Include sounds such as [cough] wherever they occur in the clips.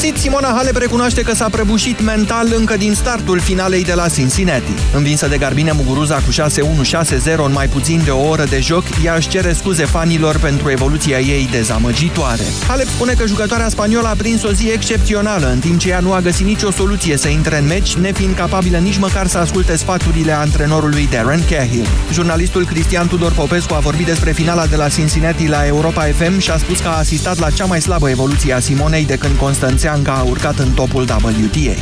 sfârșit, Simona Halep recunoaște că s-a prăbușit mental încă din startul finalei de la Cincinnati. Învinsă de Garbine Muguruza cu 6-1-6-0 în mai puțin de o oră de joc, ea își cere scuze fanilor pentru evoluția ei dezamăgitoare. Halep spune că jucătoarea spaniolă a prins o zi excepțională, în timp ce ea nu a găsit nicio soluție să intre în meci, nefiind capabilă nici măcar să asculte sfaturile antrenorului Darren Cahill. Jurnalistul Cristian Tudor Popescu a vorbit despre finala de la Cincinnati la Europa FM și a spus că a asistat la cea mai slabă evoluție a Simonei de când Constanțeanca a urcat în topul WTA.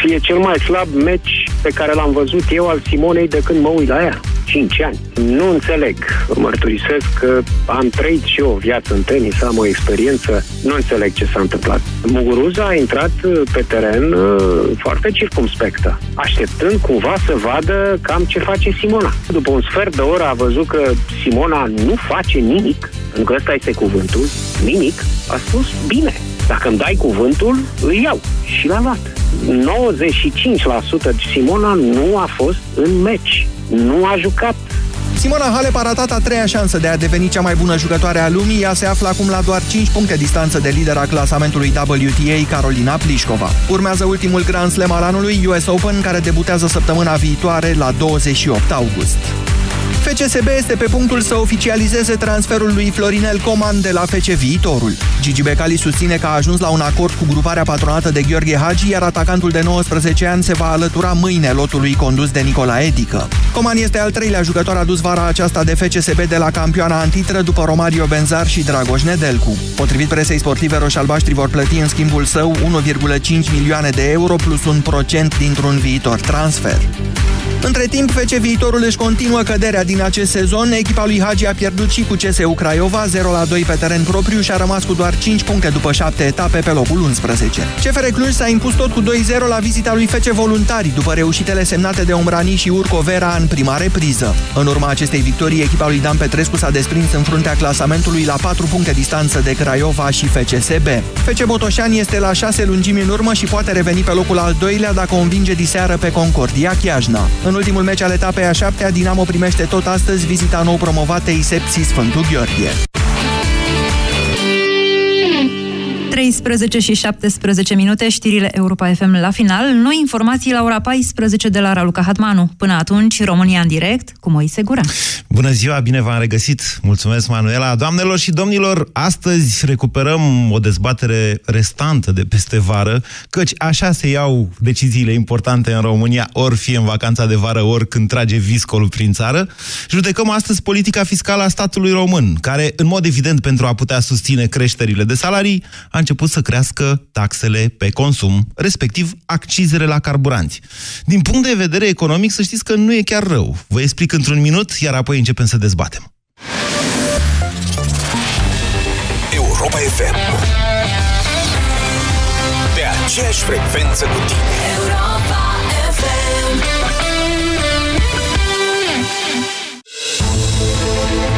Fie cel mai slab meci pe care l-am văzut eu al Simonei de când mă uit la ea. 5 ani. Nu înțeleg. Mărturisesc că am trăit și eu o viață în tenis, am o experiență. Nu înțeleg ce s-a întâmplat. Muguruza a intrat pe teren uh, foarte circumspectă, așteptând cumva să vadă cam ce face Simona. După un sfert de oră a văzut că Simona nu face nimic, pentru că ăsta este cuvântul, nimic, a spus bine. Dacă îmi dai cuvântul, îl iau. Și l-a luat. 95% Simona nu a fost în meci. Nu a jucat. Simona Halep a ratat a treia șansă de a deveni cea mai bună jucătoare a lumii. Ea se află acum la doar 5 puncte distanță de lider a clasamentului WTA, Carolina Plișcova. Urmează ultimul Grand Slam al anului, US Open, care debutează săptămâna viitoare la 28 august. FCSB este pe punctul să oficializeze transferul lui Florinel Coman de la FC Viitorul. Gigi Becali susține că a ajuns la un acord cu gruparea patronată de Gheorghe Hagi, iar atacantul de 19 ani se va alătura mâine lotului condus de Nicola Edică. Coman este al treilea jucător adus vara aceasta de FCSB de la campioana antitră după Romario Benzar și Dragoș Nedelcu. Potrivit presei sportive, roșalbaștri vor plăti în schimbul său 1,5 milioane de euro plus un procent dintr-un viitor transfer. Între timp, FC Viitorul își continuă căderea din acest sezon. Echipa lui Hagi a pierdut și cu CSU Craiova, 0-2 pe teren propriu și a rămas cu doar 5 puncte după 7 etape pe locul 11. CFR Cluj s-a impus tot cu 2-0 la vizita lui FC Voluntari, după reușitele semnate de Omrani și Urco Vera în prima repriză. În urma acestei victorii, echipa lui Dan Petrescu s-a desprins în fruntea clasamentului la 4 puncte distanță de Craiova și FCSB. FC Botoșani este la 6 lungimi în urmă și poate reveni pe locul al doilea dacă o învinge diseară pe Concordia Chiajna. În ultimul meci al etapei a șaptea, Dinamo primește tot astăzi vizita nou promovatei Sepsi Sfântul Gheorghe. 13 și 17 minute, știrile Europa FM la final. Noi informații la ora 14 de la Raluca Hatmanu. Până atunci, România în direct cu Moise Guran. Bună ziua, bine v-am regăsit. Mulțumesc, Manuela. Doamnelor și domnilor, astăzi recuperăm o dezbatere restantă de peste vară, căci așa se iau deciziile importante în România, ori fie în vacanța de vară, ori când trage viscolul prin țară. Judecăm astăzi politica fiscală a statului român, care, în mod evident, pentru a putea susține creșterile de salarii, a început să crească taxele pe consum, respectiv accizele la carburanți. Din punct de vedere economic, să știți că nu e chiar rău. Vă explic într-un minut, iar apoi începem să dezbatem. Europa FM Pe aceeași frecvență cu tine Europa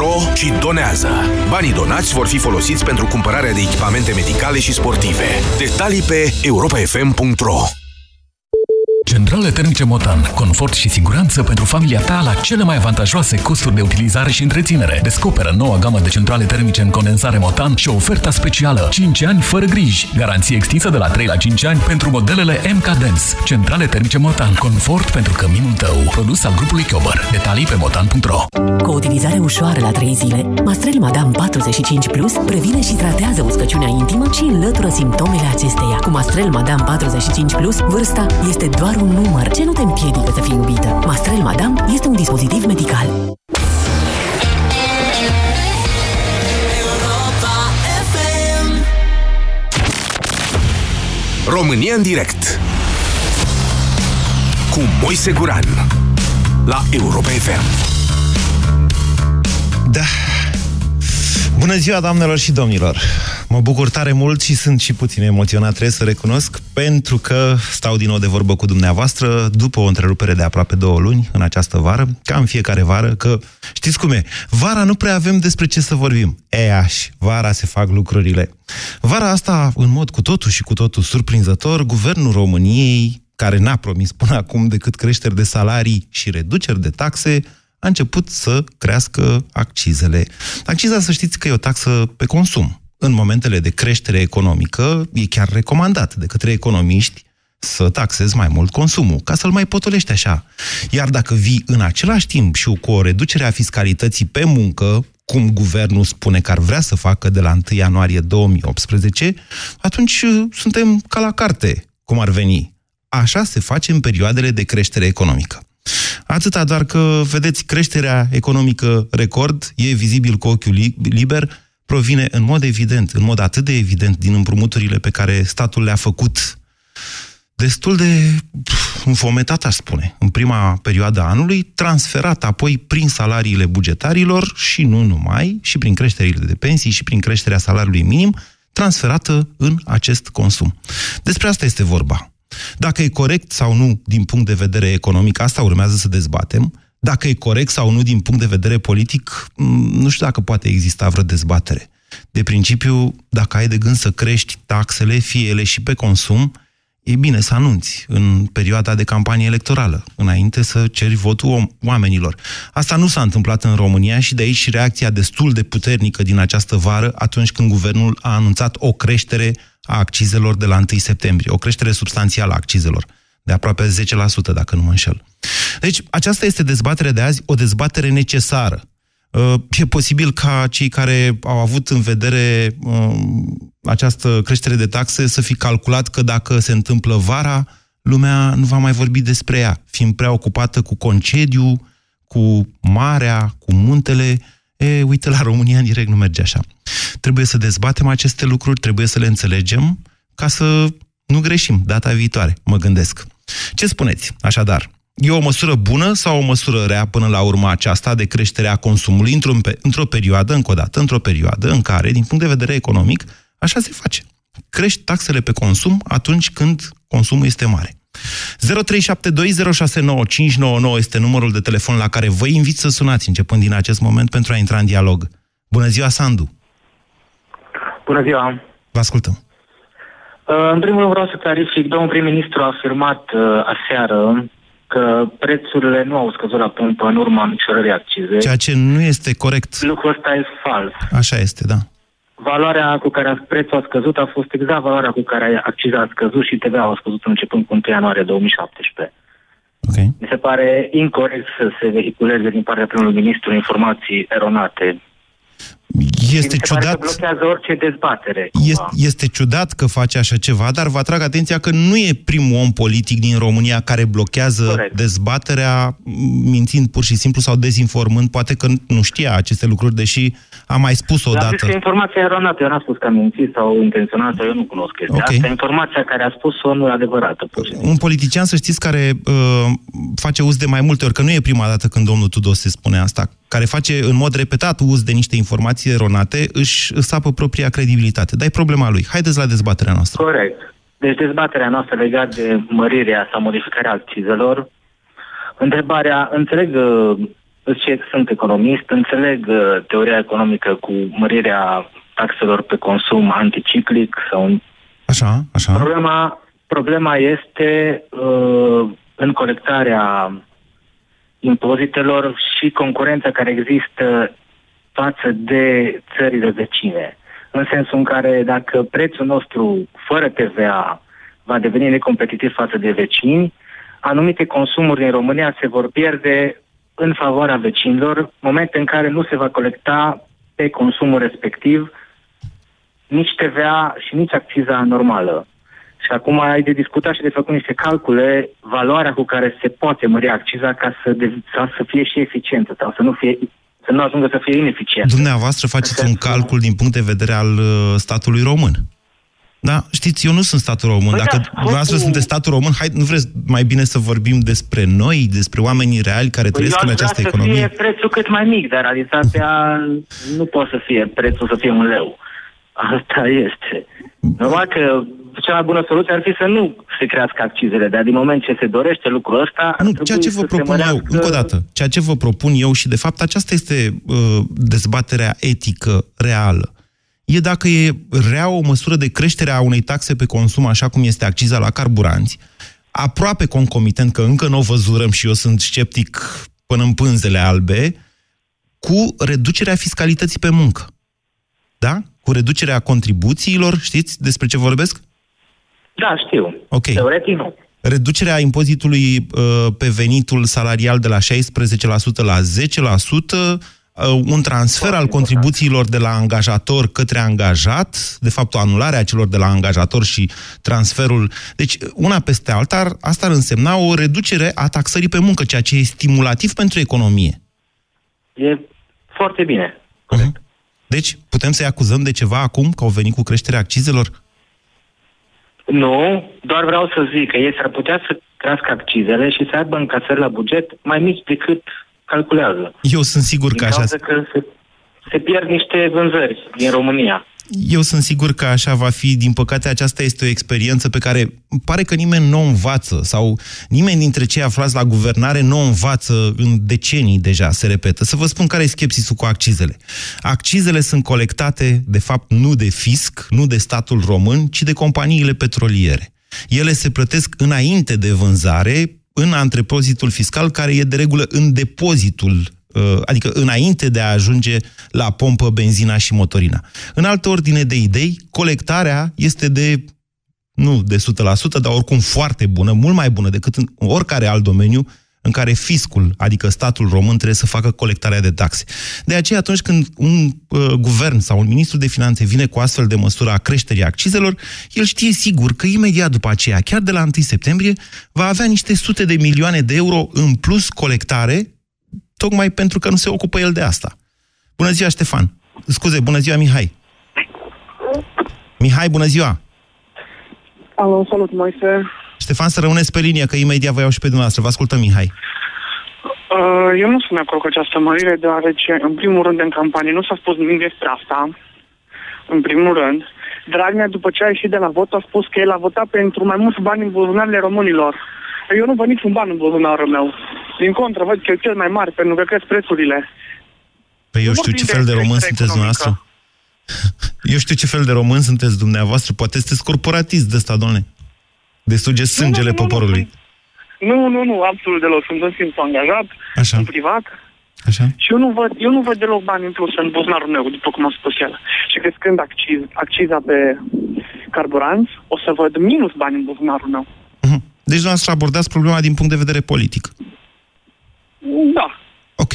Pro și donează. Banii donați vor fi folosiți pentru cumpărarea de echipamente medicale și sportive. Detalii pe europafm.ro Centrale termice Motan. Confort și siguranță pentru familia ta la cele mai avantajoase costuri de utilizare și întreținere. Descoperă noua gamă de centrale termice în condensare Motan și oferta specială 5 ani fără griji. Garanție extinsă de la 3 la 5 ani pentru modelele MK Dance. Centrale termice Motan. Confort pentru căminul tău. Produs al grupului Chiober. Detalii pe motan.ro Cu o utilizare ușoară la 3 zile, Mastrel Madame 45 Plus previne și tratează uscăciunea intimă și înlătură simptomele acesteia. Cu Mastrel Madame 45 Plus, vârsta este doar un număr ce nu te împiedică să fii iubită. Mastrel Madame este un dispozitiv medical. România în direct cu Moise Guran la Europa FM. Da. Bună ziua, doamnelor și domnilor! Mă bucur tare mult și sunt și puțin emoționat, trebuie să recunosc, pentru că stau din nou de vorbă cu dumneavoastră după o întrerupere de aproape două luni în această vară, ca în fiecare vară, că știți cum e, vara nu prea avem despre ce să vorbim. E, aș, vara se fac lucrurile. Vara asta, în mod cu totul și cu totul surprinzător, Guvernul României, care n-a promis până acum decât creșteri de salarii și reduceri de taxe, a început să crească accizele. Acciza, să știți că e o taxă pe consum. În momentele de creștere economică, e chiar recomandat de către economiști să taxezi mai mult consumul, ca să-l mai potolești așa. Iar dacă vii în același timp și cu o reducere a fiscalității pe muncă, cum guvernul spune că ar vrea să facă de la 1 ianuarie 2018, atunci uh, suntem ca la carte, cum ar veni. Așa se face în perioadele de creștere economică. Atâta doar că, vedeți, creșterea economică record e vizibil cu ochiul liber, provine în mod evident, în mod atât de evident din împrumuturile pe care statul le-a făcut destul de înfometat, aș spune, în prima perioadă a anului, transferat apoi prin salariile bugetarilor și nu numai, și prin creșterile de pensii și prin creșterea salariului minim, transferată în acest consum. Despre asta este vorba. Dacă e corect sau nu din punct de vedere economic, asta urmează să dezbatem. Dacă e corect sau nu din punct de vedere politic, nu știu dacă poate exista vreo dezbatere. De principiu, dacă ai de gând să crești taxele, fie ele și pe consum, e bine să anunți în perioada de campanie electorală, înainte să ceri votul oamenilor. Asta nu s-a întâmplat în România și de aici și reacția destul de puternică din această vară atunci când guvernul a anunțat o creștere a accizelor de la 1 septembrie, o creștere substanțială a accizelor, de aproape 10%, dacă nu mă înșel. Deci, aceasta este dezbaterea de azi, o dezbatere necesară. Uh, e posibil ca cei care au avut în vedere uh, această creștere de taxe să fi calculat că dacă se întâmplă vara, lumea nu va mai vorbi despre ea, fiind prea ocupată cu concediu, cu marea, cu muntele. E, uite, la România în direct nu merge așa. Trebuie să dezbatem aceste lucruri, trebuie să le înțelegem ca să nu greșim data viitoare, mă gândesc. Ce spuneți, așadar? E o măsură bună sau o măsură rea până la urmă aceasta de creștere a consumului într-o, într perioadă, încă o dată, într-o perioadă în care, din punct de vedere economic, așa se face. Crești taxele pe consum atunci când consumul este mare. 0372069599 este numărul de telefon la care vă invit să sunați începând din acest moment pentru a intra în dialog. Bună ziua, Sandu! Bună ziua! Vă ascultăm! Uh, în primul rând vreau să clarific, domnul prim-ministru a afirmat uh, aseară că prețurile nu au scăzut la pompă în urma micșorării accize. Ceea ce nu este corect. Lucrul ăsta e fals. Așa este, da. Valoarea cu care prețul a scăzut a fost exact valoarea cu care acciza a scăzut și TVA a scăzut începând cu 1 ianuarie 2017. Okay. Mi se pare incorrect să se vehiculeze din partea primului ministru informații eronate este ciudat. blochează orice dezbatere. Este, este ciudat că face așa ceva, dar vă atrag atenția că nu e primul om politic din România care blochează Corect. dezbaterea mințind pur și simplu sau dezinformând. Poate că nu știa aceste lucruri, deși a mai spus o dată. Dar informația eronată. Eu n-am spus că am mințit sau intenționat, eu nu cunosc chestia okay. asta. Informația care a spus-o nu e adevărată. Un politician, să știți, care uh, face uz de mai multe ori, că nu e prima dată când domnul Tudor se spune asta, care face în mod repetat uz de niște informații eronate, își sapă propria credibilitate. Dar e problema lui. Haideți la dezbaterea noastră. Corect. Deci dezbaterea noastră legată de mărirea sau modificarea accizelor, întrebarea, înțeleg uh, ce sunt economist, înțeleg uh, teoria economică cu mărirea taxelor pe consum anticiclic sau... Așa, așa. Problema, problema este uh, în colectarea impozitelor și concurența care există față de țările vecine. În sensul în care dacă prețul nostru fără TVA va deveni necompetitiv față de vecini, anumite consumuri din România se vor pierde în favoarea vecinilor, momente în care nu se va colecta pe consumul respectiv nici TVA și nici acciza normală. Și acum ai de discutat și de făcut niște calcule, valoarea cu care se poate mări acciza ca să, de, ca să fie și eficientă sau să nu fie să nu ajungă să fie ineficient. Dumneavoastră faceți un calcul din punct de vedere al uh, statului român. Da, știți, eu nu sunt statul român. Păi Dacă da, dumneavoastră cu... sunteți statul român, hai, nu vreți mai bine să vorbim despre noi, despre oamenii reali care păi trăiesc în această economie? să fie prețul cât mai mic, dar realitatea nu poate să fie prețul să fie un leu. Asta este. Normal că cea mai bună soluție ar fi să nu se crească accizele, dar din moment ce se dorește lucrul ăsta... Nu, ceea ce vă propun mărească... eu, încă o dată, ceea ce vă propun eu și de fapt aceasta este uh, dezbaterea etică reală, e dacă e rea o măsură de creștere a unei taxe pe consum, așa cum este acciza la carburanți, aproape concomitent, că încă nu o văzurăm și eu sunt sceptic până în pânzele albe, cu reducerea fiscalității pe muncă. Da? Cu reducerea contribuțiilor, știți despre ce vorbesc? Da, știu. Ok. Teoretic nu. Reducerea impozitului uh, pe venitul salarial de la 16% la 10%, Uh, un transfer al contribuțiilor de la angajator către angajat, de fapt o anulare a celor de la angajator și transferul. Deci, una peste alta, asta ar însemna o reducere a taxării pe muncă, ceea ce e stimulativ pentru economie. E foarte bine. Uh-huh. Deci, putem să-i acuzăm de ceva acum, că au venit cu creșterea accizelor? Nu, doar vreau să zic că ei s-ar putea să crească accizele și să aibă încasări la buget mai mici decât calculează. Eu sunt sigur că așa... că se, se pierd niște vânzări din România. Eu sunt sigur că așa va fi. Din păcate, aceasta este o experiență pe care pare că nimeni nu o învață sau nimeni dintre cei aflați la guvernare nu o învață în decenii deja, se repetă. Să vă spun care e skepsisul cu accizele. Accizele sunt colectate, de fapt, nu de fisc, nu de statul român, ci de companiile petroliere. Ele se plătesc înainte de vânzare în antrepozitul fiscal care e de regulă în depozitul uh, adică înainte de a ajunge la pompă, benzina și motorina. În altă ordine de idei, colectarea este de nu de 100%, dar oricum foarte bună, mult mai bună decât în oricare alt domeniu în care fiscul, adică statul român, trebuie să facă colectarea de taxe. De aceea, atunci când un uh, guvern sau un ministru de finanțe vine cu astfel de măsură a creșterii accizelor, el știe sigur că imediat după aceea, chiar de la 1 septembrie, va avea niște sute de milioane de euro în plus colectare, tocmai pentru că nu se ocupă el de asta. Bună ziua, Ștefan! Scuze, bună ziua, Mihai! Mihai, bună ziua! Alo, salut, Moise! Ștefan, să rămâneți pe linie, că imediat vă iau și pe dumneavoastră. Vă ascultăm, Mihai. Uh, eu nu sunt de acord cu această mărire, deoarece, în primul rând, în campanie nu s-a spus nimic despre asta, în primul rând. Dragnea, după ce a ieșit de la vot, a spus că el a votat pentru mai mulți bani în buzunarele românilor. Eu nu văd niciun ban în buzunarul meu. Din contră, văd cel mai mari, pentru că cresc prețurile. Păi eu știu ce fel de român sunteți dumneavoastră. [laughs] Eu știu ce fel de român sunteți dumneavoastră. Poate sunteți corporatist de ăsta, doamne de suge sângele nu, nu, poporului. Nu, nu, nu, absolut deloc. Sunt în simplu angajat, Așa. în privat. Așa. Și eu nu, văd, eu nu văd deloc bani în plus în buzunarul meu, după cum a spus el. Și crescând acciz, acciza pe carburanți, o să văd minus bani în buzunarul meu. Uh-huh. Deci dumneavoastră abordați problema din punct de vedere politic. Da. Ok,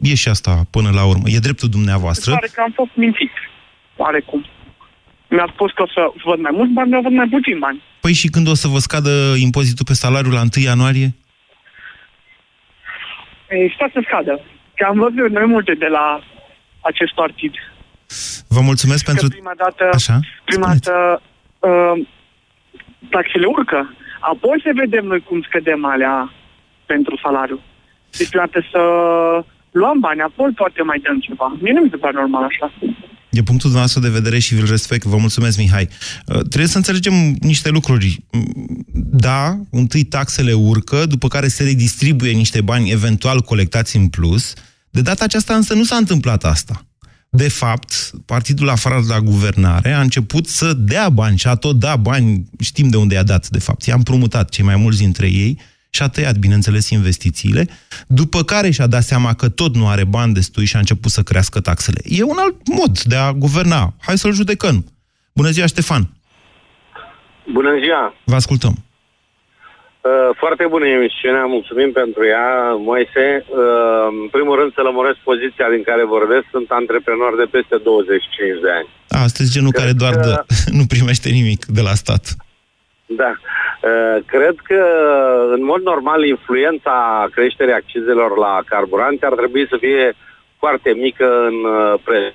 e și asta până la urmă. E dreptul dumneavoastră. Se pare că am fost mințit. Oarecum. Mi-a spus că o să văd mai mulți bani, mi-au văd mai puțin bani. Păi și când o să vă scadă impozitul pe salariu la 1 ianuarie? Ei, stă să scadă. Că am văzut mai multe de la acest partid. Vă mulțumesc că pentru... prima dată, Așa? prima dată uh, taxele urcă. Apoi să vedem noi cum scădem alea pentru salariu. Deci, prima să luăm bani, apoi poate mai dăm ceva. Mie nu mi se pare normal așa. E punctul dumneavoastră de vedere și vi-l respect. Vă mulțumesc, Mihai. Uh, trebuie să înțelegem niște lucruri. Mm, da, întâi taxele urcă, după care se redistribuie niște bani eventual colectați în plus. De data aceasta însă nu s-a întâmplat asta. De fapt, partidul afară de la guvernare a început să dea bani și a tot da bani, știm de unde i-a dat, de fapt. I-a împrumutat cei mai mulți dintre ei, și-a tăiat, bineînțeles, investițiile, după care și-a dat seama că tot nu are bani destui și a început să crească taxele. E un alt mod de a guverna. Hai să-l judecăm. Bună ziua, Ștefan! Bună ziua! Vă ascultăm! Uh, foarte bună emisiunea, mulțumim pentru ea, Moise. Uh, în primul rând să lămuresc poziția din care vorbesc, sunt antreprenor de peste 25 de ani. A, sunteți genul Cred care doar că... dă, [laughs] nu primește nimic de la stat. Da. Uh, cred că, în mod normal, influența creșterii accizelor la carburanți ar trebui să fie foarte mică în uh, preț.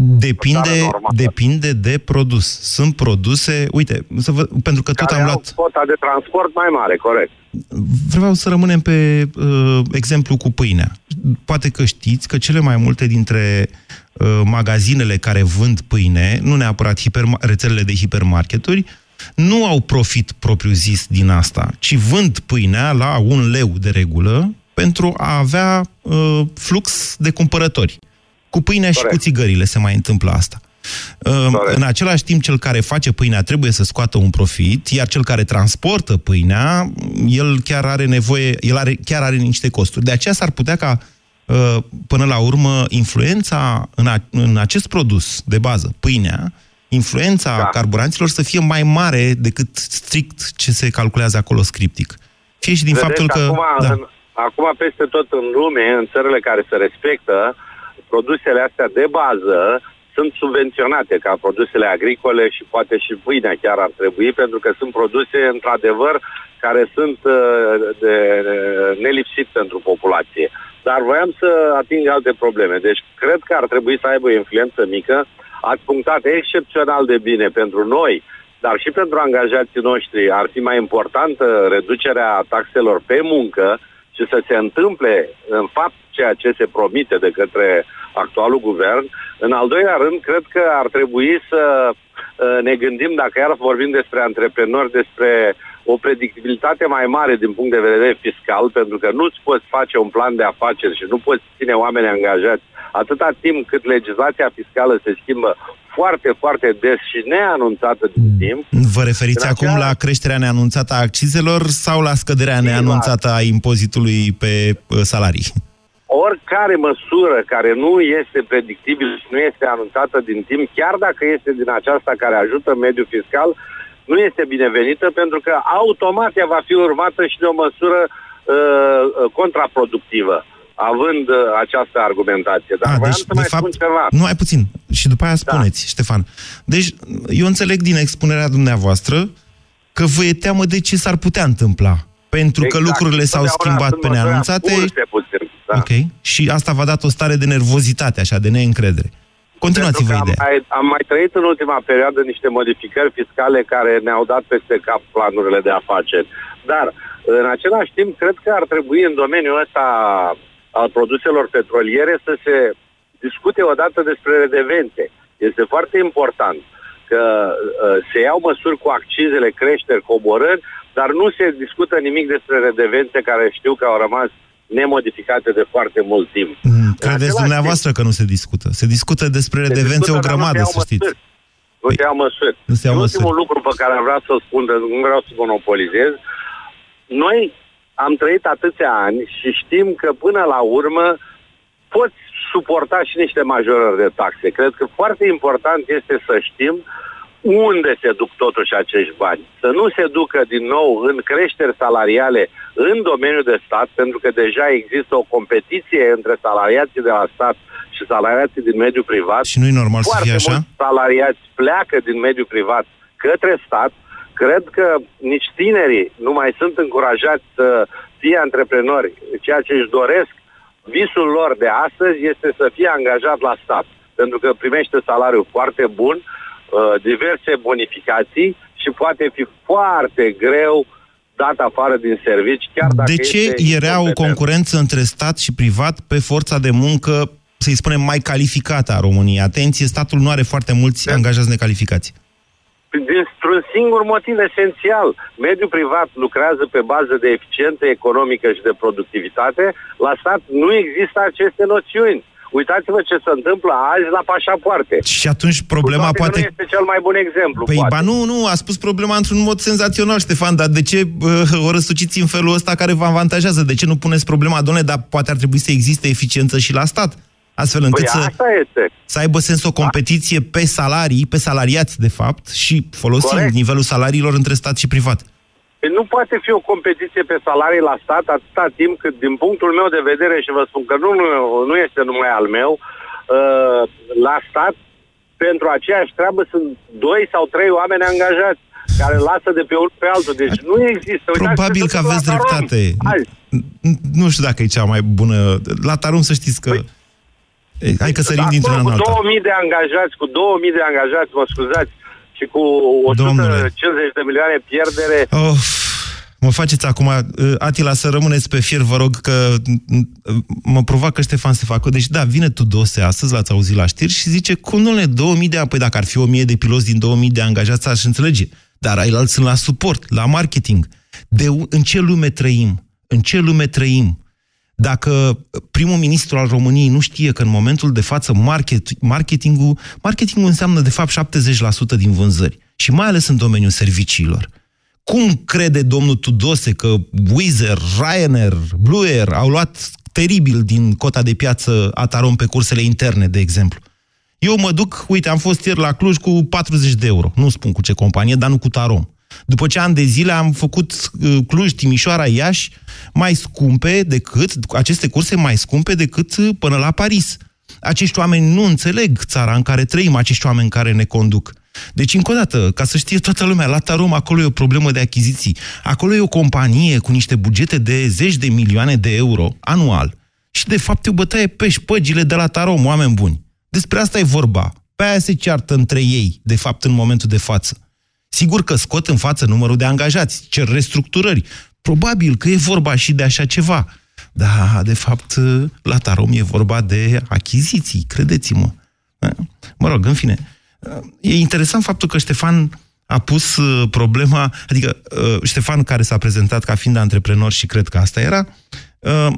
Depinde, depinde de produs. Sunt produse, uite, să vă, pentru că tot am luat... Cota de transport mai mare, corect. Vreau să rămânem pe uh, exemplu cu pâinea. Poate că știți că cele mai multe dintre uh, magazinele care vând pâine, nu neapărat hiperma- rețelele de hipermarketuri, nu au profit propriu-zis din asta, ci vând pâinea la un leu de regulă pentru a avea uh, flux de cumpărători. Cu pâinea Corect. și cu țigările se mai întâmplă asta. Corect. În același timp, cel care face pâinea trebuie să scoată un profit, iar cel care transportă pâinea, el chiar are nevoie, el are, chiar are niște costuri. De aceea s-ar putea ca, uh, până la urmă, influența în, a, în acest produs de bază, pâinea, influența da. carburanților să fie mai mare decât strict ce se calculează acolo scriptic. Fie și din Vedeți, faptul că... Acum, da. în, acum, peste tot în lume, în țările care se respectă, produsele astea de bază sunt subvenționate ca produsele agricole și poate și pâinea chiar ar trebui, pentru că sunt produse, într-adevăr, care sunt uh, de nelipsit pentru populație. Dar voiam să ating alte probleme. Deci, cred că ar trebui să aibă o influență mică. Ați punctat excepțional de bine pentru noi, dar și pentru angajații noștri ar fi mai importantă reducerea taxelor pe muncă și să se întâmple în fapt ceea ce se promite de către actualul guvern. În al doilea rând, cred că ar trebui să uh, ne gândim, dacă iar vorbim despre antreprenori, despre o predictibilitate mai mare din punct de vedere fiscal, pentru că nu-ți poți face un plan de afaceri și nu poți ține oameni angajați atâta timp cât legislația fiscală se schimbă foarte, foarte des și neanunțată din Mm. timp. Vă referiți În acum acea- la creșterea neanunțată a accizelor sau la scăderea neanunțată a impozitului pe uh, salarii? oricare măsură care nu este predictibilă și nu este anunțată din timp, chiar dacă este din aceasta care ajută mediul fiscal, nu este binevenită pentru că automat ea va fi urmată și de o măsură uh, contraproductivă, având uh, această argumentație. Dar A, voiam deci, să mai de fapt, spun ceva. nu ai puțin. Și după aia spuneți, da. Ștefan. Deci, eu înțeleg din expunerea dumneavoastră că vă e teamă de ce s-ar putea întâmpla. Pentru că Exact. lucrurile s-au Totdeauna schimbat sunt pe măsuri neanunțate. ascunse puțin, da. Ok. Și asta v-a dat o stare de nervozitate, așa, de neîncredere. Continuați-vă Pentru că ideea. am mai, am mai trăit în ultima perioadă niște modificări fiscale care ne-au dat peste cap planurile de afaceri. Dar, în același timp, cred că ar trebui în domeniul ăsta al produselor petroliere să se discute odată despre redevențe. Este foarte important că uh, se iau măsuri cu accizele, creșteri, coborâri, dar nu se discută nimic despre redevențe care știu că au rămas nemodificate de foarte mult timp. Mm, Credeți același dumneavoastră că nu se discută. Se discută despre Se redevențe discută, o dar nu grămadă, se iau să știți. măsuri. Nu se iau măsuri. Nu se iau Și măsuri. ultimul lucru pe care vreau să-l spun, de- nu vreau să monopolizez, noi am trăit atâția ani și știm că până la urmă poți suporta și niște majorări de taxe. Cred că foarte important este să știm unde se duc totuși acești bani. Să nu se ducă din nou în creșteri salariale în domeniul de stat, pentru că deja există o competiție între salariații de la stat și salariații din mediul privat. Și nu-i normal să Foarte fie așa? mulți salariați pleacă din mediul privat către stat. Cred că nici tinerii nu mai sunt încurajați să fie antreprenori. Ceea ce își doresc, visul lor de astăzi este să fie angajat la stat. Pentru că primește salariu foarte bun, uh, diverse bonificații și poate fi foarte greu dat afară din servici, chiar dacă De ce este era o incompetent. concurență între stat și privat pe forța de muncă, să-i spunem, mai calificată a României? Atenție, statul nu are foarte mulți angajați necalificați. Dintr-un singur motiv esențial. Mediul privat lucrează pe bază de eficiență economică și de productivitate. La stat nu există aceste noțiuni. Uitați-vă ce se întâmplă azi la pașapoarte. Și atunci problema Cu toate că poate... nu este cel mai bun exemplu. Păi, poate. ba nu, nu, a spus problema într-un mod senzațional, Ștefan, dar de ce uh, o răsuciți în felul ăsta care vă avantajează? De ce nu puneți problema, doamne, dar poate ar trebui să existe eficiență și la stat? Astfel încât Păi să, asta este. să aibă sens o competiție pe salarii, pe salariați, de fapt, și folosind Corect. nivelul salariilor între stat și privat. Păi Nu poate fi o competiție pe salarii la stat atâta timp cât, din punctul meu de vedere, și vă spun că nu, nu, nu este numai al meu, uh, la stat, pentru aceeași treabă sunt doi sau trei oameni angajați care lasă de pe unul pe altul. Deci nu există. Uitați Probabil ce că se întâmplă aveți la Tarom dreptate. Azi. N- Nu știu dacă e cea mai bună... La Tarum să știți că... Ei, Hai că sărim dintr-una în Acolo alta. cu 2000 de angajați, cu 2000 de angajați, mă scuzați, și cu 150 Domnule. de milioane pierdere, Of, Mă faceți acum, uh, Atila, să rămâneți pe fier, vă rog, că uh, mă provoacă Ștefan să facă. Deci, da, vine Tudose astăzi, l-ați auzit la știri, și zice, cum nu le 2000 de... Păi dacă ar fi 1000 de piloți din 2000 de angajați, aș înțelege. Dar ai sunt la suport, la marketing. De, în ce lume trăim? În ce lume trăim? Dacă primul ministru al României nu știe că în momentul de față market, marketingul, marketingul înseamnă de fapt 70% din vânzări și mai ales în domeniul serviciilor. Cum crede domnul Tudose că Wizz Ryanair, Blue Air au luat teribil din cota de piață a Tarom pe cursele interne, de exemplu? Eu mă duc, uite, am fost ieri la Cluj cu 40 de euro. Nu spun cu ce companie, dar nu cu Tarom. După ce ani de zile am făcut uh, Cluj, Timișoara, Iași mai scumpe decât, aceste curse mai scumpe decât uh, până la Paris. Acești oameni nu înțeleg țara în care trăim, acești oameni care ne conduc. Deci, încă o dată, ca să știe toată lumea, la Tarom acolo e o problemă de achiziții. Acolo e o companie cu niște bugete de zeci de milioane de euro anual. Și, de fapt, e o bătaie pe șpăgile de la Tarom, oameni buni. Despre asta e vorba. Pe aia se ceartă între ei, de fapt, în momentul de față. Sigur că scot în față numărul de angajați, cer restructurări. Probabil că e vorba și de așa ceva. Da, de fapt, la Tarom e vorba de achiziții, credeți-mă. Mă rog, în fine. E interesant faptul că Ștefan a pus uh, problema, adică uh, Ștefan, care s-a prezentat ca fiind antreprenor și cred că asta era, uh,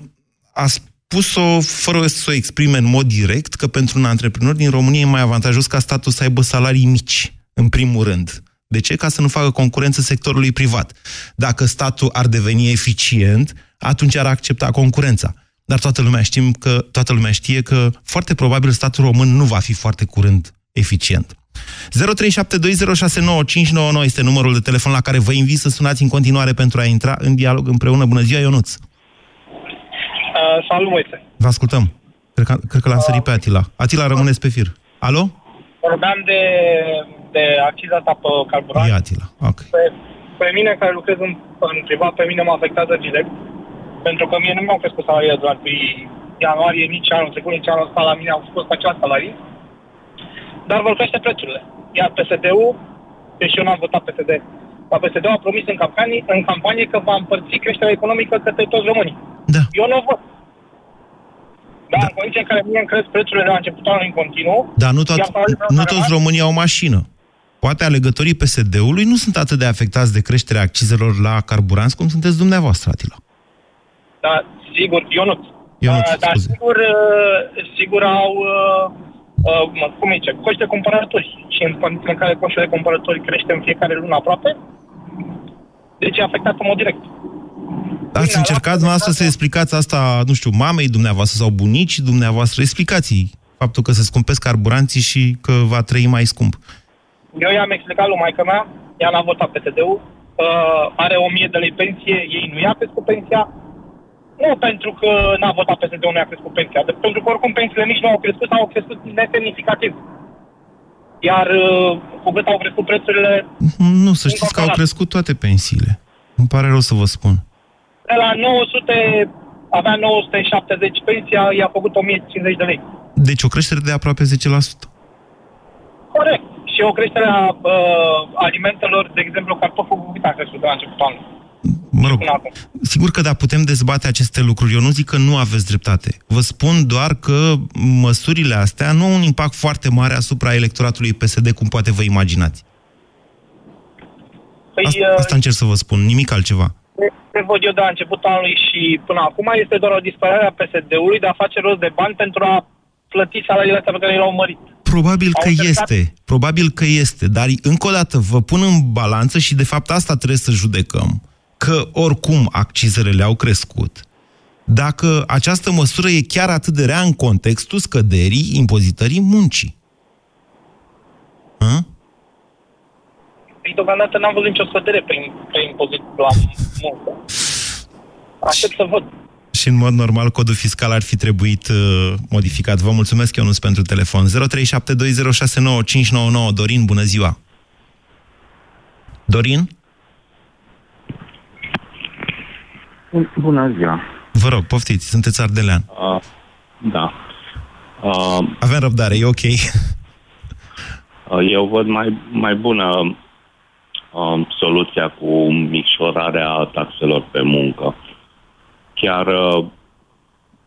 a spus-o fără să o exprime în mod direct că pentru un antreprenor din România e mai avantajos ca statul să aibă salarii mici, în primul rând. De ce? Ca să nu facă concurență sectorului privat. Dacă statul ar deveni eficient, atunci ar accepta concurența. Dar toată lumea știm că, toată lumea știe că foarte probabil statul român nu va fi foarte curând eficient. 0372069599 este numărul de telefon la care vă invit să sunați în continuare pentru a intra în dialog împreună. Bună ziua, Ionuț! Uh, salut, Moise. Vă ascultăm. Cred că, cred că l-am sărit pe Atila. Atila, rămâneți pe fir. Alo? Vorbeam de, de acciza asta pe carburant. E Atila, ok. Pe, pe mine, care lucrez în, în privat, pe mine mă afectează direct. Pentru că mie nu mi-au crescut salariile doar pe ianuarie, nici anul trecut, nici anul ăsta la mine au fost același salarii. Dar vor crește prețurile. Iar PSD-ul, deși eu n-am votat PSD, dar PSD-ul a promis în campanie, în campanie că va împărți creșterea economică către toți românii. Da. Eu nu o văd. Da, da, în condiții în care mie îmi cresc prețurile de la începutul anului în continuu... Dar nu, tot, nu toți românii au mașină. Poate alegătorii PSD-ului nu sunt atât de afectați de creșterea accizelor la carburanți cum sunteți dumneavoastră, Atila. Da, sigur, eu nu. Eu nu, uh, dar sigur, uh, sigur au, uh, uh, cum zice, coști de cumpărături. Și în condiții în care coșul de cumpărături crește în fiecare lună aproape, deci e afectat în mod direct. Ați încercat dumneavoastră să explicați asta, nu știu, mamei dumneavoastră sau bunicii dumneavoastră? Explicați faptul că se scumpesc carburanții și că va trăi mai scump. Eu i-am explicat lui maica mea, ea n-a votat PSD-ul, uh, are 1000 de lei pensie, ei nu i-a crescut pensia, nu pentru că n-a votat PSD-ul, nu i-a crescut pensia, de, pentru că oricum pensiile nici nu au crescut sau au crescut nesemnificativ. Iar uh, cu cât au crescut prețurile... Nu, să știți că au crescut toate pensiile. Îmi pare rău să vă spun de la 900, avea 970 pensia, i-a făcut 1050 de lei. Deci o creștere de aproape 10%. Corect. Și o creștere a uh, alimentelor, de exemplu, cartoful cu a crescut de la începutul anului. Mă rog, sigur că da, putem dezbate aceste lucruri. Eu nu zic că nu aveți dreptate. Vă spun doar că măsurile astea nu au un impact foarte mare asupra electoratului PSD, cum poate vă imaginați. Păi, asta, uh, asta încerc să vă spun, nimic altceva ce văd eu de la începutul anului și până acum este doar o disparare a PSD-ului de a face rost de bani pentru a plăti salariile astea pe care le-au mărit. Probabil că este, probabil că este, dar încă o dată vă pun în balanță și de fapt asta trebuie să judecăm, că oricum accizele le-au crescut, dacă această măsură e chiar atât de rea în contextul scăderii impozitării muncii. Hă? Păi, deocamdată n-am văzut nicio scădere prin, prin impozit la muncă. Aștept să văd. Și în mod normal codul fiscal ar fi trebuit uh, modificat. Vă mulțumesc, Ionuț, pentru telefon. 0372069599. Dorin, bună ziua! Dorin? Bună ziua! Vă rog, poftiți, sunteți ardelean. Uh, da. Uh, Avem răbdare, e ok. uh, eu văd mai, mai bună um, soluția cu micșorarea taxelor pe muncă. Chiar uh,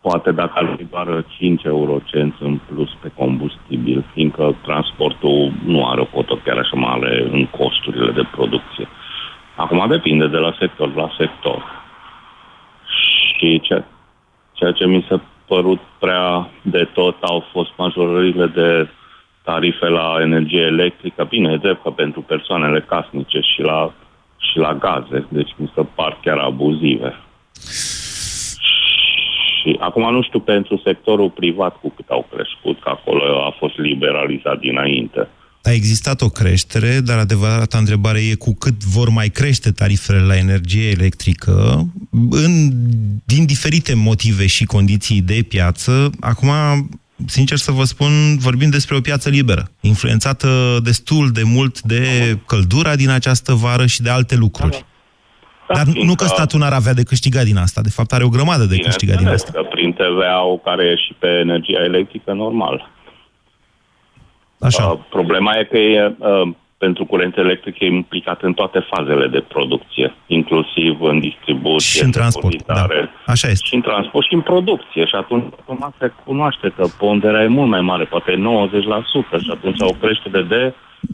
poate dacă ar fi doar 5 eurocenți în plus pe combustibil, fiindcă transportul nu are o cotă chiar așa mare în costurile de producție. Acum depinde de la sector la sector. Și ceea, ceea ce mi s-a părut prea de tot au fost majorările de tarife la energie electrică. Bine, e drept că pentru persoanele casnice și la, și la gaze, deci mi se par chiar abuzive. Și acum nu știu pentru sectorul privat cu cât au crescut, că acolo a fost liberalizat dinainte. A existat o creștere, dar adevărata întrebare e cu cât vor mai crește tarifele la energie electrică, în, din diferite motive și condiții de piață. Acum, sincer să vă spun, vorbim despre o piață liberă, influențată destul de mult de căldura din această vară și de alte lucruri. Da, Dar nu că statul n-ar avea de câștigat din asta. De fapt, are o grămadă de câștigat din asta. Că prin TVA-ul care e și pe energia electrică, normal. Așa. Uh, problema e că e, uh, pentru curent electric e implicat în toate fazele de producție, inclusiv în distribuție, și în transport. Da. Așa este. Și în transport și în producție. Și atunci automat se cunoaște că ponderea e mult mai mare, poate 90%, și atunci o creștere de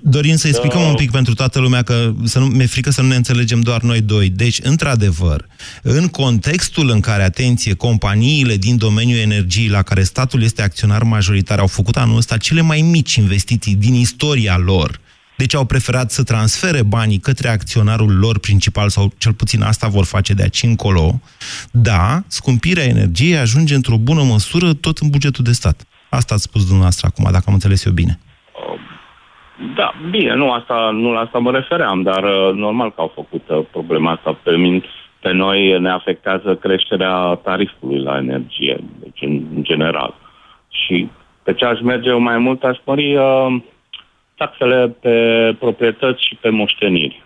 Dorin să explicăm un pic pentru toată lumea că să nu, mi-e frică să nu ne înțelegem doar noi doi. Deci, într-adevăr, în contextul în care, atenție, companiile din domeniul energiei la care statul este acționar majoritar au făcut anul ăsta cele mai mici investiții din istoria lor, deci au preferat să transfere banii către acționarul lor principal, sau cel puțin asta vor face de aici încolo, da, scumpirea energiei ajunge într-o bună măsură tot în bugetul de stat. Asta ați spus dumneavoastră acum, dacă am înțeles eu bine. Da, bine, nu, asta, nu la asta mă refeream, dar uh, normal că au făcut uh, problema asta. Pe, mine, pe noi ne afectează creșterea tarifului la energie, deci în, în general. Și pe ce aș merge eu mai mult, aș mări uh, taxele pe proprietăți și pe moșteniri.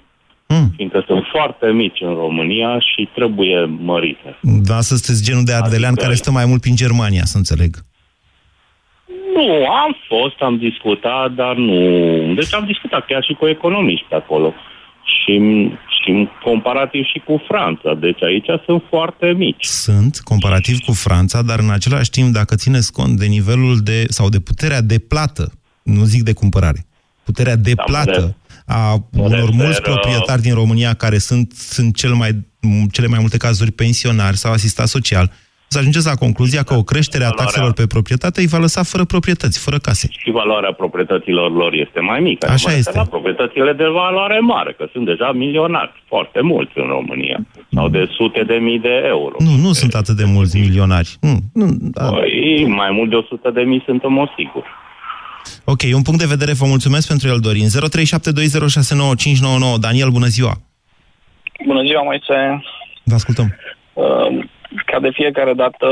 Mm. Fiindcă sunt foarte mici în România și trebuie mărite. Da, să sunteți genul de ardelean adică... care stă mai mult prin Germania, să înțeleg. Nu, am fost, am discutat, dar nu... Deci am discutat chiar și cu economiști pe acolo. Și, și comparativ și cu Franța. Deci aici sunt foarte mici. Sunt, comparativ cu Franța, dar în același timp, dacă țineți cont de nivelul de, sau de puterea de plată, nu zic de cumpărare, puterea de da, plată a unor mulți proprietari din România care sunt, sunt cel mai, cele mai multe cazuri pensionari sau asistat social, să ajungeți la concluzia că o creștere a taxelor pe proprietate îi va lăsa fără proprietăți, fără case. Și valoarea proprietăților lor este mai mică. Așa este. La proprietățile de valoare mare, că sunt deja milionari, foarte mulți în România, sau de sute de mii de euro. Nu, nu sunt atât de mulți milionari. Nu, nu, da. păi, mai mult de 100 de mii sunt în mod sigur. Ok, un punct de vedere, vă mulțumesc pentru el, Dorin. 0372069599. Daniel, bună ziua! Bună ziua, Moise! Vă ascultăm. Uh, ca de fiecare dată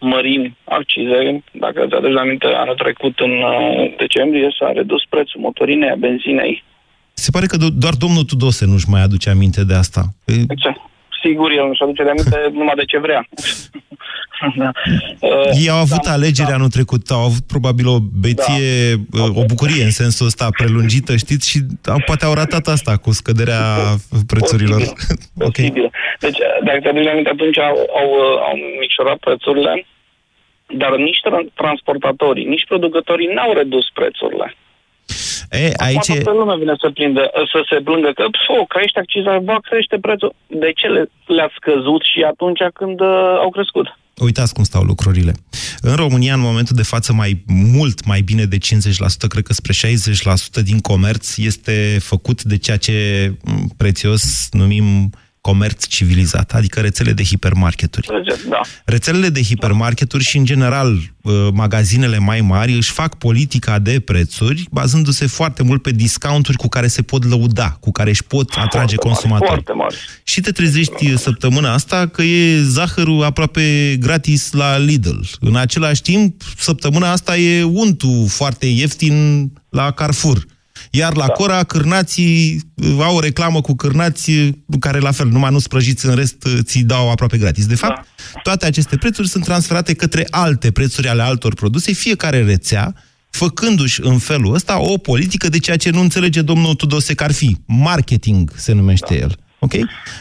mărim accize. Dacă îți aduci aminte, anul trecut, în uh, decembrie, s-a redus prețul motorinei, a benzinei. Se pare că doar domnul Tudose nu-și mai aduce aminte de asta. Exact sigur, el nu-și aduce de aminte numai de ce vrea. [laughs] da. Ei au avut uh, alegeri da. anul trecut, au avut probabil o beție, da. Uh, o bucurie în sensul ăsta prelungită, știți, și au, poate au ratat asta cu scăderea prețurilor. Posibil. [laughs] okay. Posibil. Deci, dacă te aduci aminte, atunci au, au, au micșorat prețurile, dar nici transportatorii, nici producătorii n-au redus prețurile. E, aici Acum toată lumea vine să, plângă, să se plângă că o, crește acciza, va crește prețul. De ce le, le-a scăzut și atunci când uh, au crescut? Uitați cum stau lucrurile. În România, în momentul de față, mai mult, mai bine de 50%, cred că spre 60% din comerț este făcut de ceea ce prețios numim comerț civilizat, adică rețele de hipermarketuri. Da. Rețelele de hipermarketuri și, în general, uh, magazinele mai mari își fac politica de prețuri bazându-se foarte mult pe discounturi cu care se pot lăuda, cu care își pot atrage foarte consumatori. Mari, foarte mari. Și te trezești săptămâna asta că e zahărul aproape gratis la Lidl. În același timp, săptămâna asta e untul foarte ieftin la Carrefour. Iar la da. Cora, cârnații uh, au o reclamă cu cârnați uh, care la fel, numai nu sprăjiți, în rest uh, ți dau aproape gratis. De fapt, da. toate aceste prețuri sunt transferate către alte prețuri ale altor produse, fiecare rețea făcându-și în felul ăsta o politică de ceea ce nu înțelege domnul Tudose că ar fi. Marketing se numește da. el. Ok?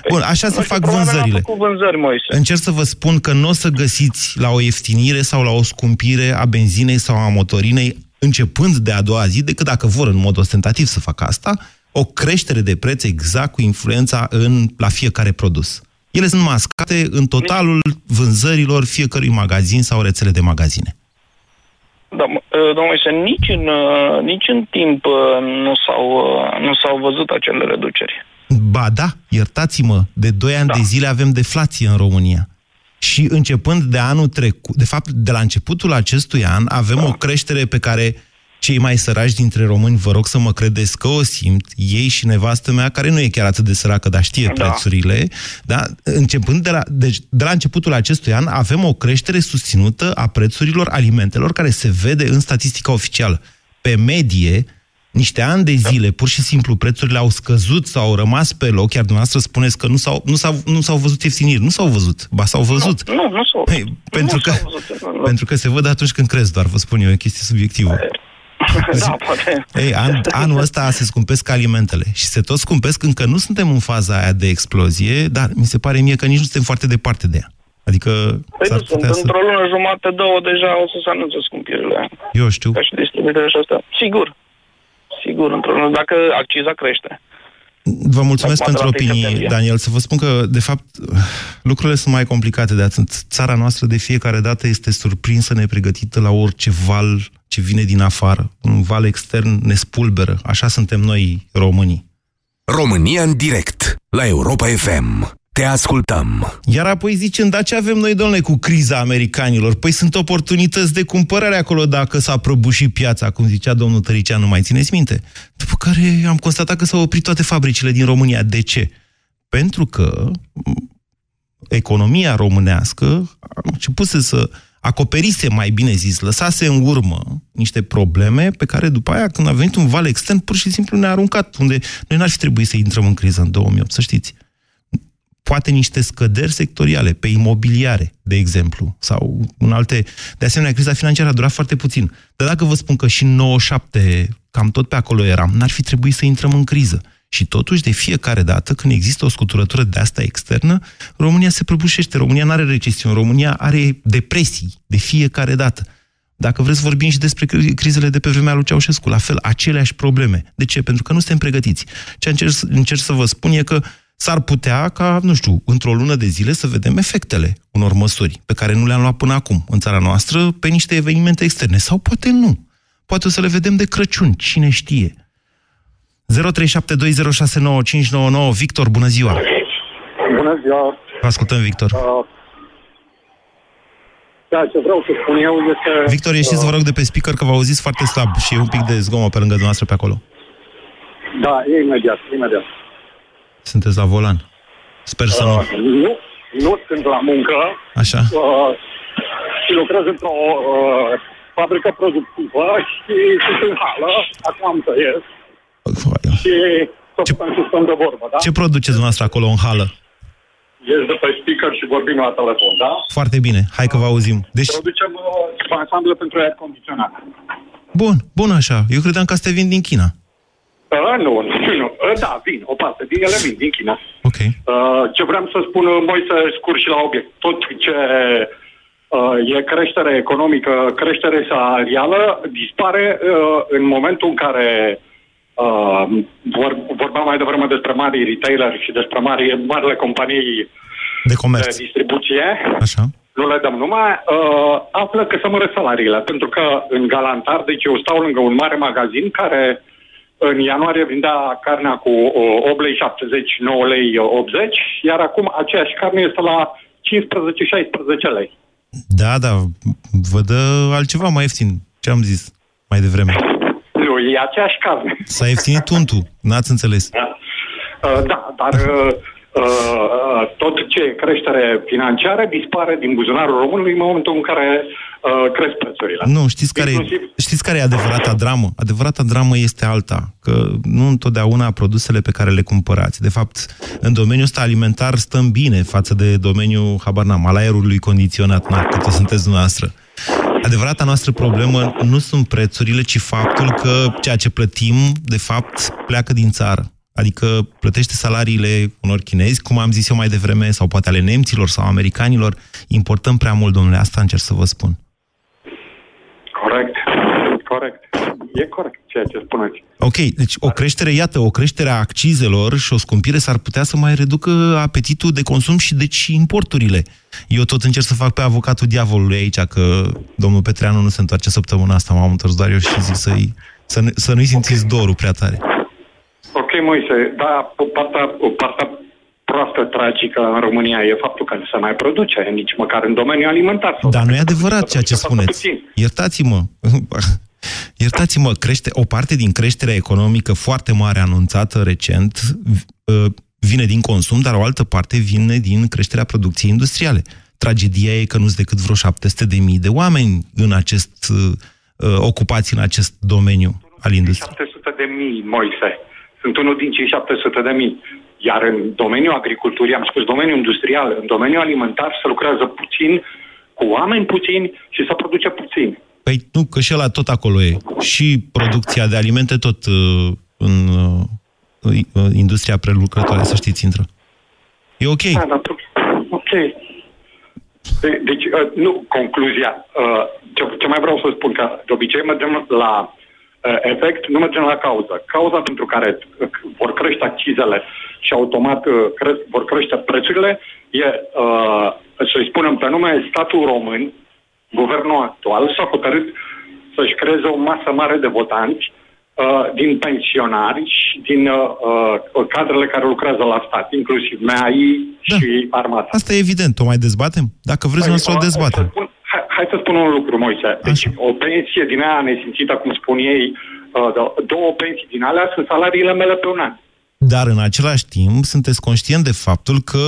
Bun, așa se fac vânzările. Vânzări, Moise. Încerc să vă spun că nu o să găsiți la o ieftinire sau la o scumpire a benzinei sau a motorinei începând de a doua zi, decât dacă vor în mod ostentativ să facă asta, o creștere de preț exact cu influența în, la fiecare produs. Ele sunt mascate în totalul vânzărilor fiecărui magazin sau rețele de magazine. Da, domnul Moise, nici în, nici în timp nu s-au, nu s-au văzut acele reduceri. Ba da, iertați-mă, de 2 ani da. de zile avem deflație în România. Și începând de anul trecut, de fapt, de la începutul acestui an, avem da. o creștere pe care cei mai săraci dintre români, vă rog să mă credeți că o simt, ei și nevastă mea, care nu e chiar atât de săracă, dar știe da. prețurile, da? începând de la, deci, de la începutul acestui an, avem o creștere susținută a prețurilor alimentelor, care se vede în statistica oficială. Pe medie, niște ani de zile, pur și simplu, prețurile au scăzut sau au rămas pe loc, iar dumneavoastră spuneți că nu s-au, nu s-au, nu s-au văzut ieftiniri. Nu s-au văzut, ba s-au văzut. Nu, nu, nu s-au păi, văzut. pentru, nu că, văzut, nu. pentru că se văd atunci când crezi, doar vă spun eu, e o chestie subiectivă. [laughs] da, poate. Ei, an, [laughs] anul ăsta se scumpesc alimentele și se tot scumpesc, încă nu suntem în faza aia de explozie, dar mi se pare mie că nici nu suntem foarte departe de ea. Adică Păi s-ar nu sunt, putea să... într-o lună jumate, două, deja o să se anunțe scumpirile. Eu știu. Ca și distribuirea și asta. Sigur. Sigur, într-o lună, dacă acciza crește. Vă mulțumesc Acum, de pentru la 1 opinii, septembrie. Daniel. Să vă spun că, de fapt, lucrurile sunt mai complicate de atât. Țara noastră de fiecare dată este surprinsă, nepregătită la orice val ce vine din afară. Un val extern ne spulberă. Așa suntem noi, românii. România în direct la Europa FM. Te ascultăm. Iar apoi zicem, dar ce avem noi, domnule, cu criza americanilor? Păi sunt oportunități de cumpărare acolo dacă s-a prăbușit piața, cum zicea domnul Tăricianu, mai țineți minte? După care am constatat că s-au oprit toate fabricile din România. De ce? Pentru că m, economia românească a început să, să acoperise, mai bine zis, lăsase în urmă niște probleme pe care după aia, când a venit un val extern, pur și simplu ne-a aruncat, unde noi n-ar fi trebuit să intrăm în criză în 2008, să știți poate niște scăderi sectoriale pe imobiliare, de exemplu, sau în alte... De asemenea, criza financiară a durat foarte puțin. Dar dacă vă spun că și în 97, cam tot pe acolo eram, n-ar fi trebuit să intrăm în criză. Și totuși, de fiecare dată, când există o scuturătură de asta externă, România se prăbușește. România nu are recesiune, România are depresii de fiecare dată. Dacă vreți, vorbim și despre cri- crizele de pe vremea lui Ceaușescu. La fel, aceleași probleme. De ce? Pentru că nu suntem pregătiți. Ce încerc, încerc să vă spun e că s-ar putea ca, nu știu, într-o lună de zile să vedem efectele unor măsuri pe care nu le-am luat până acum în țara noastră pe niște evenimente externe. Sau poate nu. Poate o să le vedem de Crăciun, cine știe. 0372069599 Victor, bună ziua! Bună ziua! Vă ascultăm, Victor. Uh, da, ce vreau să spun eu este... Victor, ieșiți, vă rog, de pe speaker, că vă auziți foarte slab și e un pic de zgomot pe lângă dumneavoastră pe acolo. Da, e imediat, imediat. Sunteți la volan. Sper să nu... Uh, nu, nu sunt la muncă Așa. uh, și lucrez într-o uh, fabrică productivă și sunt în hală, acum am să ies și să putem să stăm de vorbă, da? Ce produceți dumneavoastră acolo în hală? Ies de pe speaker și vorbim la telefon, da? Foarte bine, hai că vă auzim. Deci, Producem uh, ansamble pentru aer condiționat. bun, bun așa. Eu credeam că astea vin din China. Uh, nu, nu, uh, da, vin, o parte din ele vin din China. Ok. Uh, ce vreau să spun, uh, Moise, scurt și la obiect. Tot ce uh, e creștere economică, creștere salarială, dispare uh, în momentul în care uh, vor, vorbeam mai devreme despre mari retailer și despre mari, marile companii de comerț. de distribuție. Așa. Nu le dăm numai, uh, află că se măresc salariile. Pentru că în Galantar, deci eu stau lângă un mare magazin care în ianuarie vindea carnea cu uh, 8 lei 70, 9 lei 80, iar acum aceeași carne este la 15-16 lei. Da, da, vă dă altceva mai ieftin. Ce am zis mai devreme? Nu, e aceeași carne. S-a ieftinit tuntul, n-ați înțeles. Da, uh, da dar uh, uh, tot ce e creștere financiară dispare din buzunarul românului în momentul în care uh, cresc prețurile. Nu, știți care, e, știți care e adevărata dramă? Adevărata dramă este alta, că nu întotdeauna produsele pe care le cumpărați. De fapt, în domeniul ăsta alimentar stăm bine față de domeniul, habar n-am, al aerului condiționat, na, cât o sunteți dumneavoastră. Adevărata noastră problemă nu sunt prețurile, ci faptul că ceea ce plătim, de fapt, pleacă din țară. Adică plătește salariile unor chinezi, cum am zis eu mai devreme, sau poate ale nemților sau americanilor. Importăm prea mult, domnule, asta încerc să vă spun. Corect. Corect. E corect ceea ce spuneți. Ok, deci o creștere, iată, o creștere a accizelor și o scumpire s-ar putea să mai reducă apetitul de consum și deci importurile. Eu tot încerc să fac pe avocatul diavolului aici, că domnul Petreanu nu se întoarce săptămâna asta, m-am întors doar eu și zic să-i, să, nu, să nu-i simțiți dorul prea tare. Ok, Moise, da, o partea, o partea proastă, tragică în România e faptul că nu se mai produce, nici măcar în domeniul alimentar. Dar nu e adevărat ceea ce spuneți. Iertați-mă. [laughs] Iertați-mă, crește, o parte din creșterea economică foarte mare anunțată recent uh, vine din consum, dar o altă parte vine din creșterea producției industriale. Tragedia e că nu sunt decât vreo 700 de mii de oameni în acest, uh, uh ocupați în acest domeniu al industriei. 700 de mii, Moise. Sunt unul din cei 700 de mii. Iar în domeniul agriculturii, am spus domeniul industrial, în domeniul alimentar se lucrează puțin, cu oameni puțini și se produce puțin. Păi nu, că și ăla tot acolo e. Și producția de alimente tot uh, în uh, uh industria prelucrătoare, să știți, intră. E ok. Da, da, ok. De, deci, uh, nu, concluzia. Uh, ce, ce mai vreau să spun, că de obicei mergem la uh, efect, nu mergem la cauză. Cauza pentru care uh, vor crește accizele și automat uh, cre- vor crește prețurile e, uh, să-i spunem pe nume, statul român, guvernul actual s-a hotărât să-și creeze o masă mare de votanți uh, din pensionari și din uh, uh, cadrele care lucrează la stat, inclusiv MEAI da. și armata. Asta e evident, o mai dezbatem? Dacă vreți, păi, să o dezbatem. Să spun, hai, hai să spun un lucru, Moise. Deci, Așa. o pensie din aia nesimțită, cum spun ei, uh, două pensii din alea sunt salariile mele pe un an. Dar în același timp sunteți conștient de faptul că,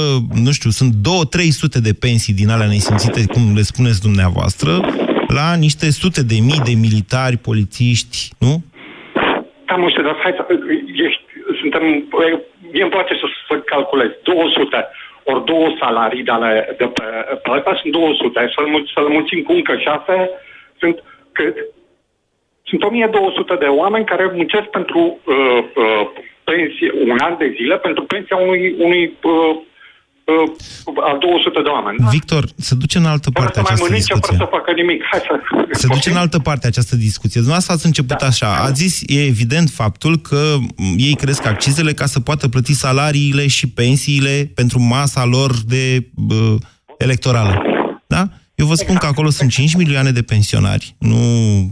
nu știu, sunt 2-300 de pensii din alea nesimțite, cum le spuneți dumneavoastră, la niște sute de mii de militari, polițiști, nu? Da, mă știu, dar hai să... Ești, suntem... Mie îmi place să, să calculez. 200 ori două salarii de, ale, de pe, pe ăsta sunt 200. Să-l, să-l mulțim cu încă 6, sunt cât? Sunt 1200 de oameni care muncesc pentru uh, uh, pensie, un an de zile pentru pensia unui, unui uh, uh, a 200 de oameni. Da? Victor, se duce în altă parte fără această mănânce, discuție. Fără să facă nimic. Hai să... Se duce în altă parte această discuție. Dumneavoastră ați început da. așa. A zis, e evident faptul că ei cresc accizele ca să poată plăti salariile și pensiile pentru masa lor de uh, electorală. Da? Eu vă spun că acolo sunt 5 milioane de pensionari, nu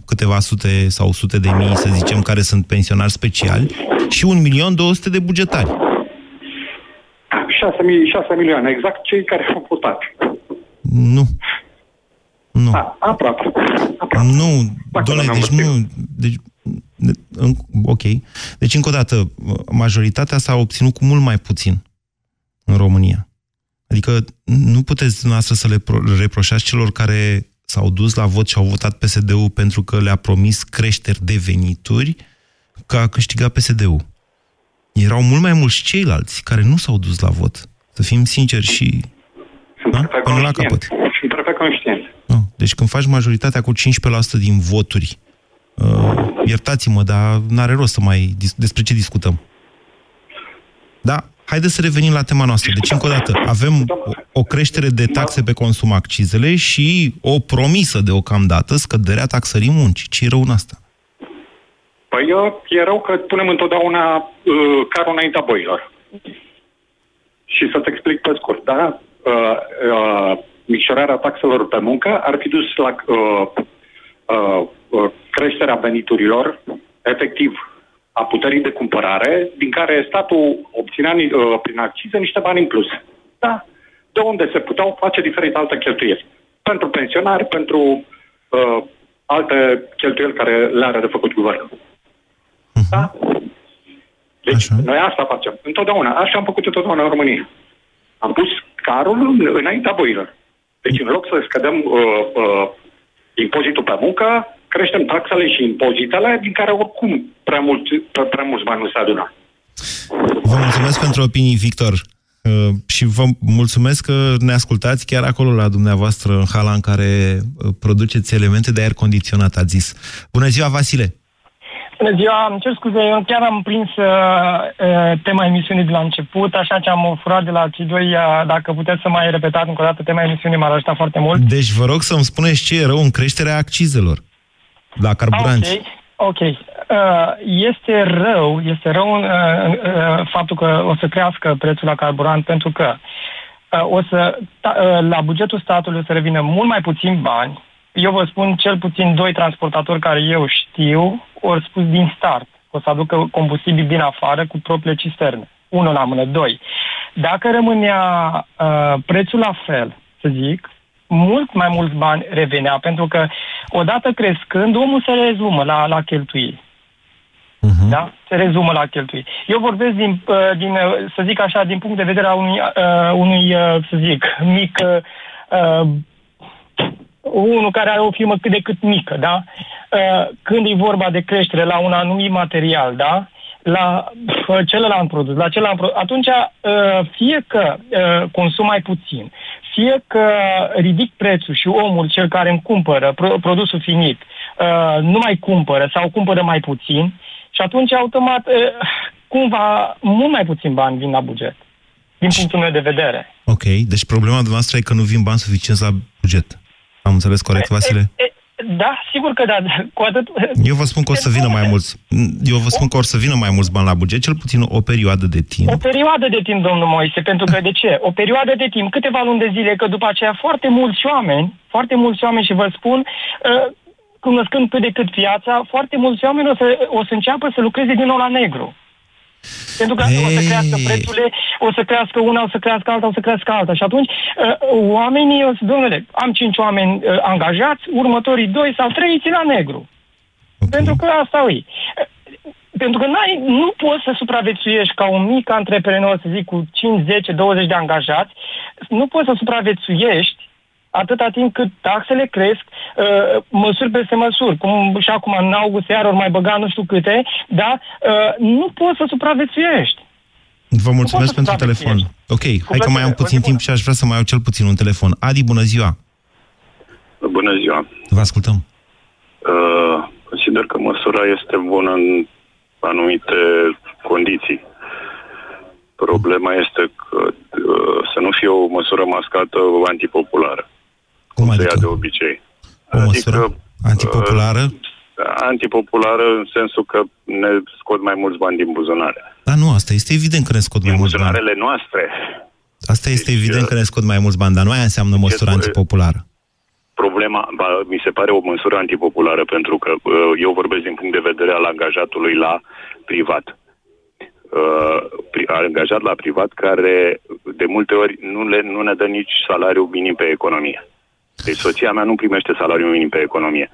câteva sute sau sute de mii, să zicem, care sunt pensionari speciali, și 1 milion 200 de bugetari. 6, 6 milioane, exact cei care au votat. Nu. Nu. A, aproape. aproape. Nu, doamne, deci nu... Deci, ok. Deci, încă o dată, majoritatea s-a obținut cu mult mai puțin în România. Adică nu puteți dumneavoastră să le reproșați celor care s-au dus la vot și au votat PSD-ul pentru că le-a promis creșteri de venituri, că a câștigat PSD-ul. Erau mult mai mulți ceilalți care nu s-au dus la vot. Să fim sinceri și... Sunt da? Până la capăt. Sunt perfect conștient. No. Deci când faci majoritatea cu 15% din voturi, uh, iertați-mă, dar n-are rost să mai... Despre ce discutăm? Da, Haideți să revenim la tema noastră. Deci, încă o dată, avem o creștere de taxe pe consum accizele și o promisă deocamdată scăderea taxării muncii. Ce e rău în asta? Păi e rău că punem întotdeauna uh, carul înaintea boilor. Și să-ți explic pe scurt, da? Uh, uh, micșorarea taxelor pe muncă ar fi dus la uh, uh, uh, creșterea veniturilor, efectiv a puterii de cumpărare, din care statul obținea uh, prin accize niște bani în plus. Da? De unde se puteau face diferite alte cheltuieli. Pentru pensionari, pentru uh, alte cheltuieli care le are de făcut guvernul. Uh-huh. Da? Deci, Așa. noi asta facem. Întotdeauna. Așa am făcut întotdeauna în România. Am pus carul înaintea boilor. Deci, în loc să scădem uh, uh, impozitul pe muncă, creștem taxele și impozitele, din care oricum prea, mult, prea mulți bani nu se adună. Vă mulțumesc pentru opinii, Victor. Uh, și vă mulțumesc că ne ascultați chiar acolo la dumneavoastră, în hala în care uh, produceți elemente de aer condiționat, a zis. Bună ziua, Vasile! Bună ziua, îmi cer scuze, eu chiar am prins uh, uh, tema emisiunii de la început, așa ce am furat de la cei doi, uh, dacă puteți să mai repetați încă o dată tema emisiunii, m-ar ajuta foarte mult. Deci vă rog să-mi spuneți ce e rău în creșterea accizelor la carburanți. Ah, ok, ok. Uh, este rău, este rău uh, uh, faptul că o să crească prețul la carburant pentru că uh, o să, ta, uh, la bugetul statului o să revină mult mai puțin bani. Eu vă spun cel puțin doi transportatori care eu știu, ori spus din start, o să aducă combustibil din afară cu propriile cisterne. Unul la mână. Doi, dacă rămânea uh, prețul la fel, să zic, mult mai mulți bani revenea, pentru că odată crescând, omul se rezumă la, la cheltuieli. Uh-huh. Da? Se rezumă la cheltuieli. Eu vorbesc din, uh, din, uh, să zic așa, din punct de vedere a unui, uh, unui uh, să zic, mic, uh, unul care are o firmă cât de cât mică, da? Uh, când e vorba de creștere la un anumit material, da? La uh, celălalt produs, la celălalt produs, atunci uh, fie că uh, consum mai puțin, fie că ridic prețul și omul, cel care îmi cumpără produsul finit, uh, nu mai cumpără sau cumpără mai puțin și atunci automat uh, cumva mult mai puțin bani vin la buget, din punctul meu de vedere. Ok, deci problema dumneavoastră e că nu vin bani suficienți la buget. Am înțeles corect, Vasile? E, e, da, sigur că da. Cu atât... Eu vă spun că o să vină mai mulți. Eu vă spun că o să vină mai mulți bani la buget, cel puțin o perioadă de timp. O perioadă de timp, domnul Moise, pentru că de ce? O perioadă de timp, câteva luni de zile, că după aceea foarte mulți oameni, foarte mulți oameni și vă spun, uh, cunoscând cât de cât viața, foarte mulți oameni o să, o să înceapă să lucreze din nou la negru. Pentru că hey. o să crească prețurile, o să crească una, o să crească alta, o să crească alta. Și atunci uh, oamenii, o să, domnule, am cinci oameni uh, angajați, următorii doi sau trei țin la negru. Okay. Pentru că asta e. Uh, pentru că n-ai, nu poți să supraviețuiești ca un mic antreprenor, să zic, cu 5, 10, 20 de angajați, nu poți să supraviețuiești atâta timp cât taxele cresc, uh, măsuri peste măsuri, cum și acum în august iar ori mai băga nu știu câte, da, uh, nu poți să supraviețuiești. Vă mulțumesc pentru telefon. Ok, hai că mai am puțin timp și aș vrea să mai au cel puțin un telefon. Adi, bună ziua! Bună ziua! Vă ascultăm. Uh, consider că măsura este bună în anumite condiții. Problema este că uh, să nu fie o măsură mascată antipopulară. Cum se adică? ia de obicei. O măsură adică, antipopulară? Uh, antipopulară în sensul că ne scot mai mulți bani din buzunare. Da, nu, asta este evident că ne scot din mai mulți bani. buzunarele noastre. Asta este deci, evident că ne scot mai mulți bani, dar nu aia înseamnă măsură antipopulară. Problema, ba, mi se pare o măsură antipopulară, pentru că uh, eu vorbesc din punct de vedere al angajatului la privat uh, angajat la privat care de multe ori nu, le, nu ne dă nici salariu minim pe economie. Deci soția mea nu primește salariu minim pe economie.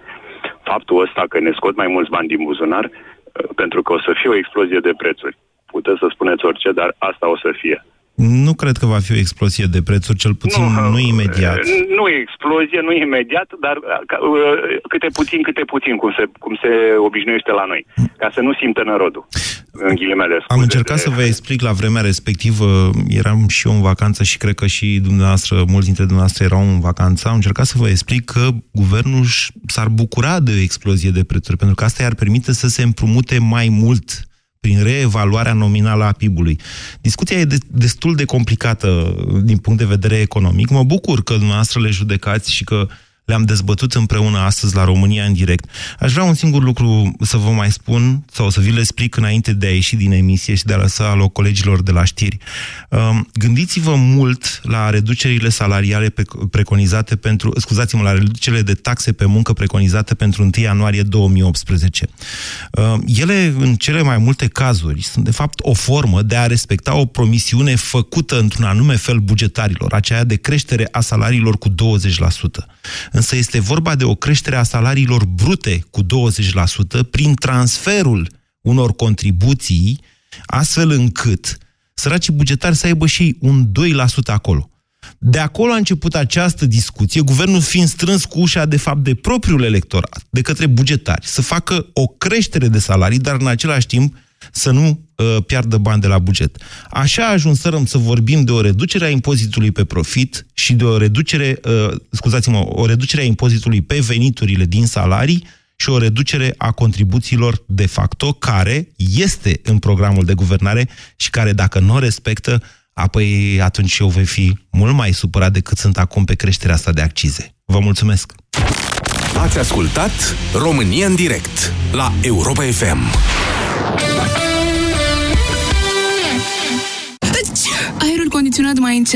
Faptul ăsta că ne scot mai mulți bani din buzunar, uh, pentru că o să fie o explozie de prețuri. Puteți să spuneți orice, dar asta o să fie. Nu cred că va fi o explozie de prețuri, cel puțin nu, nu imediat. Nu e explozie, nu imediat, dar uh, câte puțin, câte puțin, cum se, cum se obișnuiește la noi, ca să nu simtă narodul, în ghilimele. Am încercat de... să vă explic la vremea respectivă, eram și eu în vacanță și cred că și dumneavoastră, mulți dintre dumneavoastră erau în vacanță, am încercat să vă explic că guvernul s-ar bucura de o explozie de prețuri, pentru că asta i-ar permite să se împrumute mai mult prin reevaluarea nominală a PIB-ului. Discuția e de, destul de complicată din punct de vedere economic. Mă bucur că dumneavoastră le judecați și că le-am dezbătut împreună astăzi la România în direct. Aș vrea un singur lucru să vă mai spun sau să vi le explic înainte de a ieși din emisie și de a lăsa loc colegilor de la știri. Um, gândiți-vă mult la reducerile salariale preconizate pentru, scuzați-mă, la reducerile de taxe pe muncă preconizate pentru 1 ianuarie 2018. Um, ele, în cele mai multe cazuri, sunt de fapt o formă de a respecta o promisiune făcută într-un anume fel bugetarilor, aceea de creștere a salariilor cu 20%. Însă este vorba de o creștere a salariilor brute cu 20% prin transferul unor contribuții, astfel încât săracii bugetari să aibă și un 2% acolo. De acolo a început această discuție, guvernul fiind strâns cu ușa, de fapt, de propriul electorat, de către bugetari, să facă o creștere de salarii, dar în același timp să nu uh, piardă bani de la buget. Așa ajunsărăm să vorbim de o reducere a impozitului pe profit și de o reducere, uh, scuzați-mă, o reducere a impozitului pe veniturile din salarii și o reducere a contribuțiilor de facto, care este în programul de guvernare și care, dacă nu o respectă, apoi atunci eu voi fi mult mai supărat decât sunt acum pe creșterea asta de accize. Vă mulțumesc! Ați ascultat România în direct la Europa FM. Condiționat mai încet.